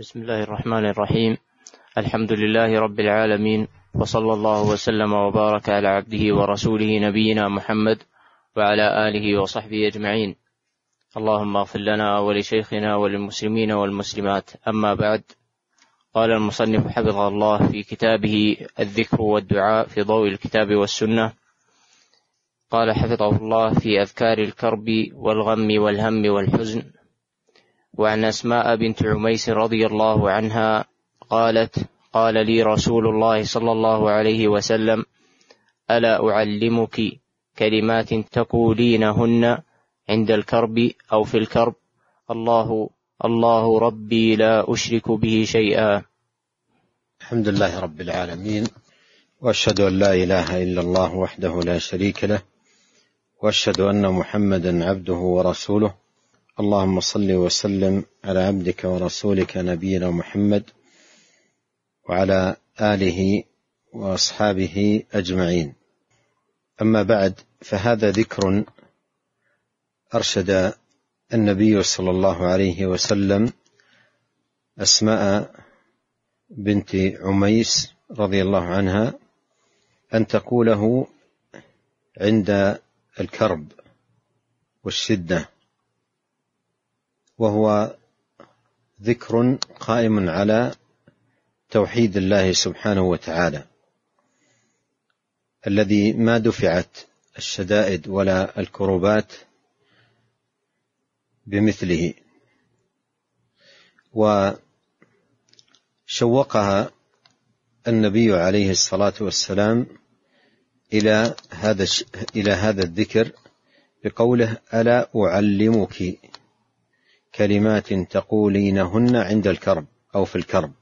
بسم الله الرحمن الرحيم الحمد لله رب العالمين وصلى الله وسلم وبارك على عبده ورسوله نبينا محمد وعلى اله وصحبه اجمعين اللهم اغفر لنا ولشيخنا وللمسلمين والمسلمات اما بعد قال المصنف حفظه الله في كتابه الذكر والدعاء في ضوء الكتاب والسنة قال حفظه الله في اذكار الكرب والغم والهم والحزن وعن أسماء بنت عميس رضي الله عنها قالت قال لي رسول الله صلى الله عليه وسلم ألا أعلمك كلمات تقولينهن عند الكرب أو في الكرب؟ الله الله ربي لا أشرك به شيئا. الحمد لله رب العالمين وأشهد أن لا إله إلا الله وحده لا شريك له وأشهد أن محمدا عبده ورسوله اللهم صل وسلم على عبدك ورسولك نبينا محمد وعلى آله وأصحابه أجمعين. أما بعد فهذا ذكر أرشد النبي صلى الله عليه وسلم أسماء بنت عميس رضي الله عنها أن تقوله عند الكرب والشدة. وهو ذكر قائم على توحيد الله سبحانه وتعالى الذي ما دفعت الشدائد ولا الكروبات بمثله وشوقها النبي عليه الصلاة والسلام إلى هذا إلى هذا الذكر بقوله ألا أعلمك كلمات تقولينهن عند الكرب أو في الكرب.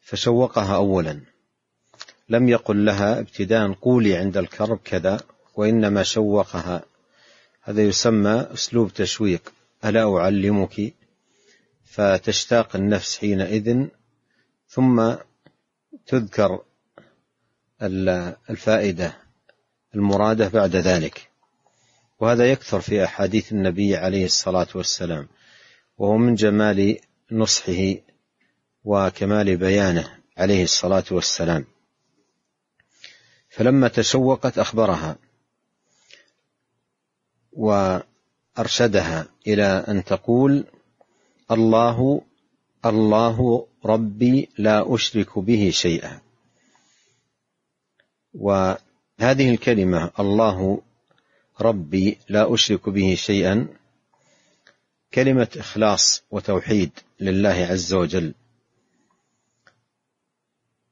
فشوقها اولا. لم يقل لها ابتداء قولي عند الكرب كذا وإنما شوقها هذا يسمى أسلوب تشويق ألا أعلمك؟ فتشتاق النفس حينئذ. ثم تذكر الفائدة المرادة بعد ذلك. وهذا يكثر في أحاديث النبي عليه الصلاة والسلام وهو من جمال نصحه وكمال بيانه عليه الصلاة والسلام. فلما تشوقت أخبرها وأرشدها إلى أن تقول الله الله ربي لا أشرك به شيئا. وهذه الكلمة الله ربي لا أشرك به شيئا. كلمة إخلاص وتوحيد لله عز وجل.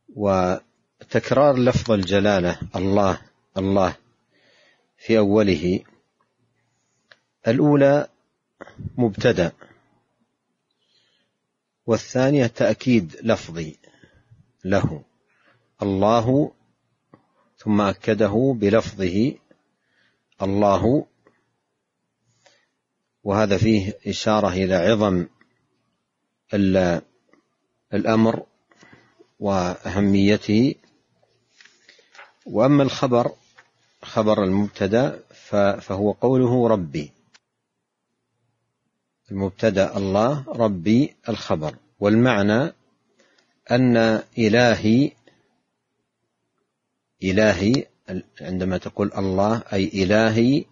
وتكرار لفظ الجلالة الله الله في أوله. الأولى مبتدأ. والثانية تأكيد لفظي له. الله ثم أكده بلفظه. الله وهذا فيه إشارة إلى عظم الأمر وأهميته. وأما الخبر خبر المبتدأ فهو قوله ربي. المبتدأ الله ربي الخبر. والمعنى أن إلهي إلهي عندما تقول الله أي إلهي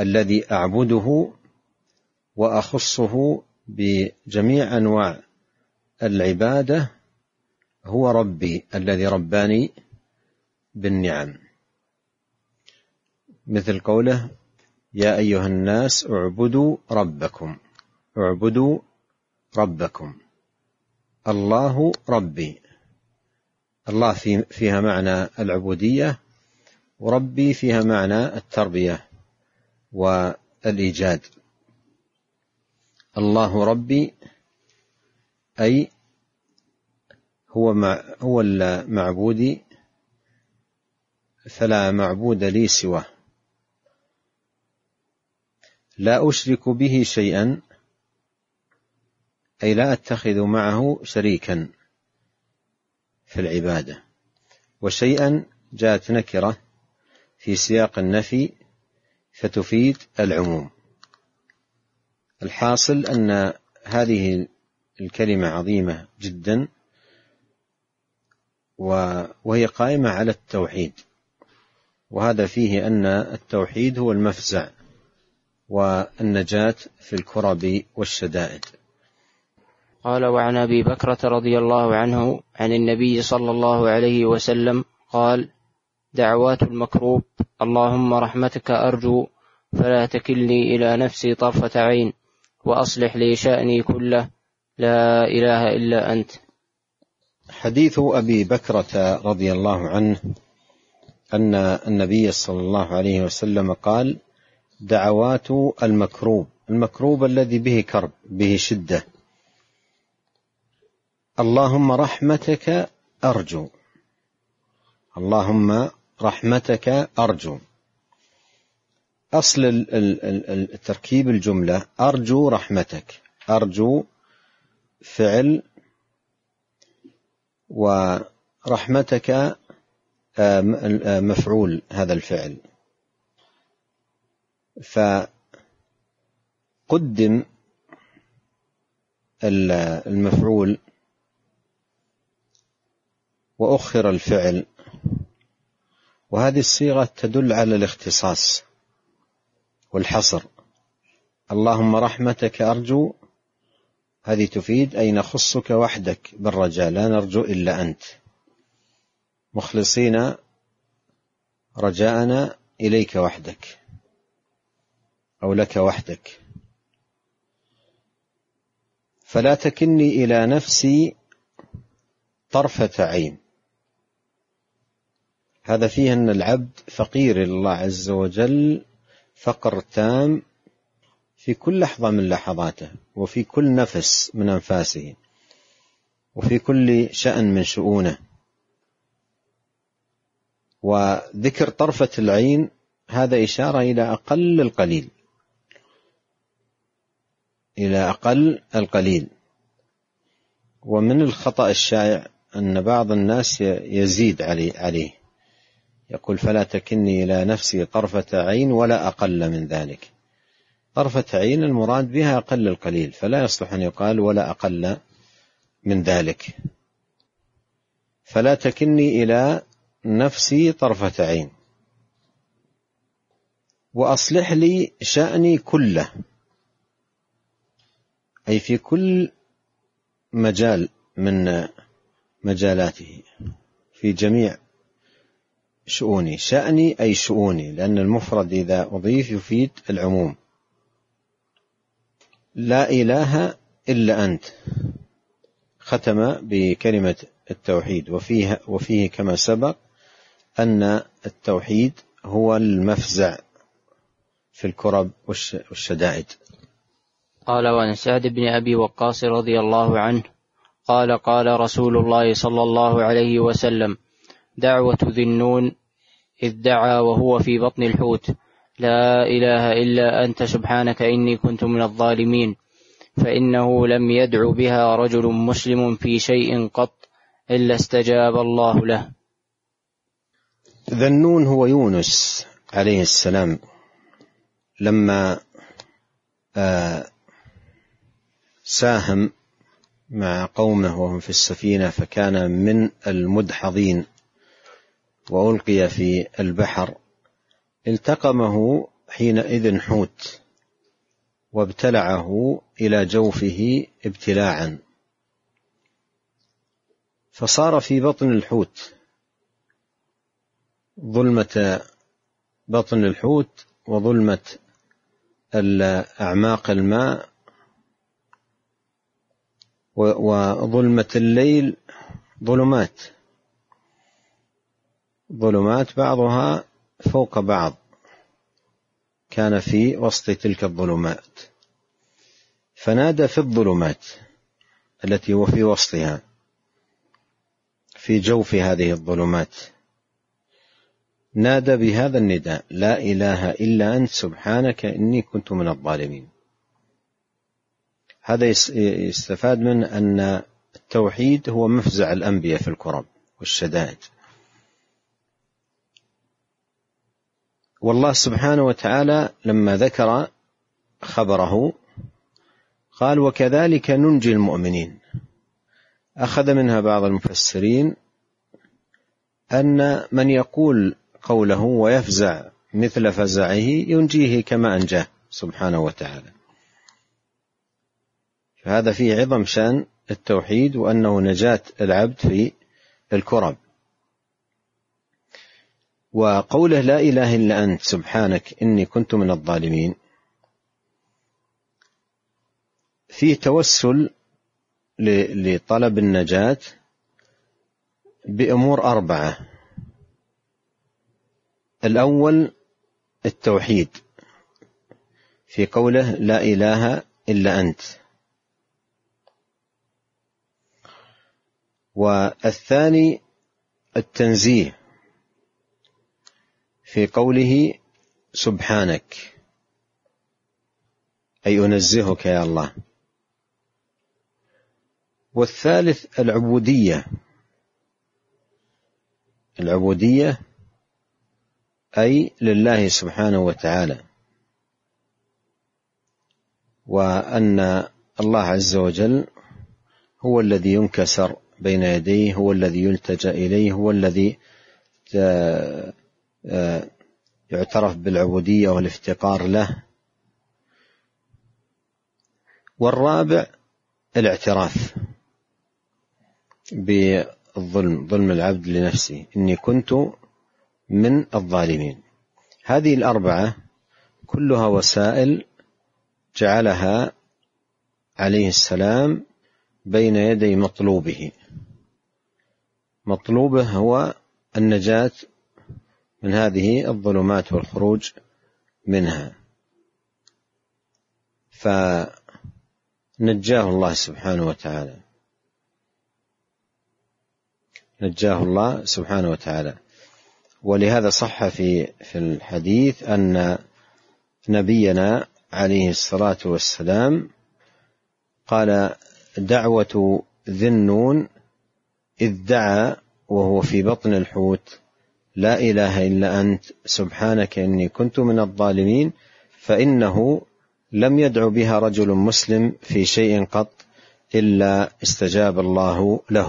الذي أعبده وأخصه بجميع أنواع العبادة هو ربي الذي رباني بالنعم. مثل قوله يا أيها الناس اعبدوا ربكم اعبدوا ربكم. الله ربي. الله فيها معنى العبودية وربي فيها معنى التربية والإيجاد. الله ربي أي هو مع هو المعبود فلا معبود لي سواه. لا أشرك به شيئا أي لا أتخذ معه شريكا في العبادة. وشيئا جاءت نكرة في سياق النفي فتفيد العموم. الحاصل أن هذه الكلمة عظيمة جدا وهي قائمة على التوحيد. وهذا فيه أن التوحيد هو المفزع والنجاة في الكرب والشدائد. قال وعن أبي بكرة رضي الله عنه عن النبي صلى الله عليه وسلم قال دعوات المكروب. اللهم رحمتك أرجو فلا تكلني إلى نفسي طرفة عين وأصلح لي شأني كله. لا إله إلا أنت. حديث أبي بكرة رضي الله عنه أن النبي صلى الله عليه وسلم قال دعوات المكروب المكروب الذي به كرب به شدة. اللهم رحمتك أرجو. اللهم رحمتك أرجو. أصل التركيب الجملة أرجو رحمتك. أرجو فعل ورحمتك آه، آه، مفعول هذا الفعل. فقدم المفعول وأخر الفعل وهذه الصيغة تدل على الاختصاص والحصر. اللهم رحمتك أرجو هذه تفيد أي نخصك وحدك بالرجاء لا نرجو إلا أنت. مخلصين رجاءنا إليك وحدك أو لك وحدك. فلا تكلني إلى نفسي طرفة عين. هذا فيه أن العبد فقير إلى الله عز وجل فقر تام في كل لحظة من لحظاته وفي كل نفس من أنفاسه وفي كل شأن من شؤونه. وذكر طرفة العين هذا إشارة إلى أقل القليل. إلى أقل القليل. ومن الخطأ الشائع أن بعض الناس يزيد عليه. يقول فلا تكني إلى نفسي طرفة عين ولا أقل من ذلك. طرفة عين المراد بها أقل القليل فلا يصلح أن يقال ولا أقل من ذلك. فلا تكني إلى نفسي طرفة عين. وأصلح لي شأني كله. أي في كل مجال من مجالاته في جميع شؤوني شأني أي شؤوني لأن المفرد إذا أضيف يفيد العموم. لا إله إلا أنت. ختم بكلمة التوحيد. وفيه وفيه كما سبق أن التوحيد هو المفزع في الكرب والشدائد. قال وعن سعد بن أبي وقاص رضي الله عنه قال قال رسول الله صلى الله عليه وسلم دعوة ذي النون إذ دعا وهو في بطن الحوت لا إله إلا أنت سبحانك إني كنت من الظالمين فإنه لم يدع بها رجل مسلم في شيء قط إلا استجاب الله له. ذنون هو يونس عليه السلام لما آه ساهم مع قومه وهم في السفينة فكان من المدحضين. وألقي في البحر التقمه حينئذ حوت وابتلعه إلى جوفه ابتلاعا. فصار في بطن الحوت. ظلمة بطن الحوت وظلمة أعماق الماء وظلمة الليل ظلمات. ظلمات بعضها فوق بعض. كان في وسط تلك الظلمات. فنادى في الظلمات التي هو في وسطها في جوف هذه الظلمات. نادى بهذا النداء لا إله إلا أنت سبحانك إني كنت من الظالمين. هذا يستفاد منه أن التوحيد هو مفزع الأنبياء في الكرب والشدائد. والله سبحانه وتعالى لما ذكر خبره قال وكذلك ننجي المؤمنين. أخذ منها بعض المفسرين أن من يقول قوله ويفزع مثل فزعه ينجيه كما أنجاه سبحانه وتعالى. فهذا فيه عظم شأن التوحيد وأنه نجاة العبد في الكرب. وقوله لا إله إلا أنت سبحانك إني كنت من الظالمين. فيه توسل لطلب النجاة بأمور أربعة. الأول التوحيد في قوله لا إله إلا أنت. والثاني التنزيه في قوله سبحانك. أي أنزهك يا الله. والثالث العبودية. العبودية أي لله سبحانه وتعالى. وأن الله عز وجل هو الذي ينكسر بين يديه هو الذي يلتجأ إليه هو الذي يعترف بالعبودية والافتقار له. والرابع الاعتراف بالظلم ظلم العبد لنفسه. إني كنت من الظالمين. هذه الأربعة كلها وسائل جعلها عليه السلام بين يدي مطلوبه. مطلوبه هو النجاة من هذه الظلمات والخروج منها. فنجاه الله سبحانه وتعالى. نجاه الله سبحانه وتعالى. ولهذا صح في في الحديث أن نبينا عليه الصلاة والسلام قال دعوة ذي النون إذ دعا وهو في بطن الحوت. لا إله إلا أنت سبحانك إني كنت من الظالمين فإنه لم يدع بها رجل مسلم في شيء قط إلا استجاب الله له.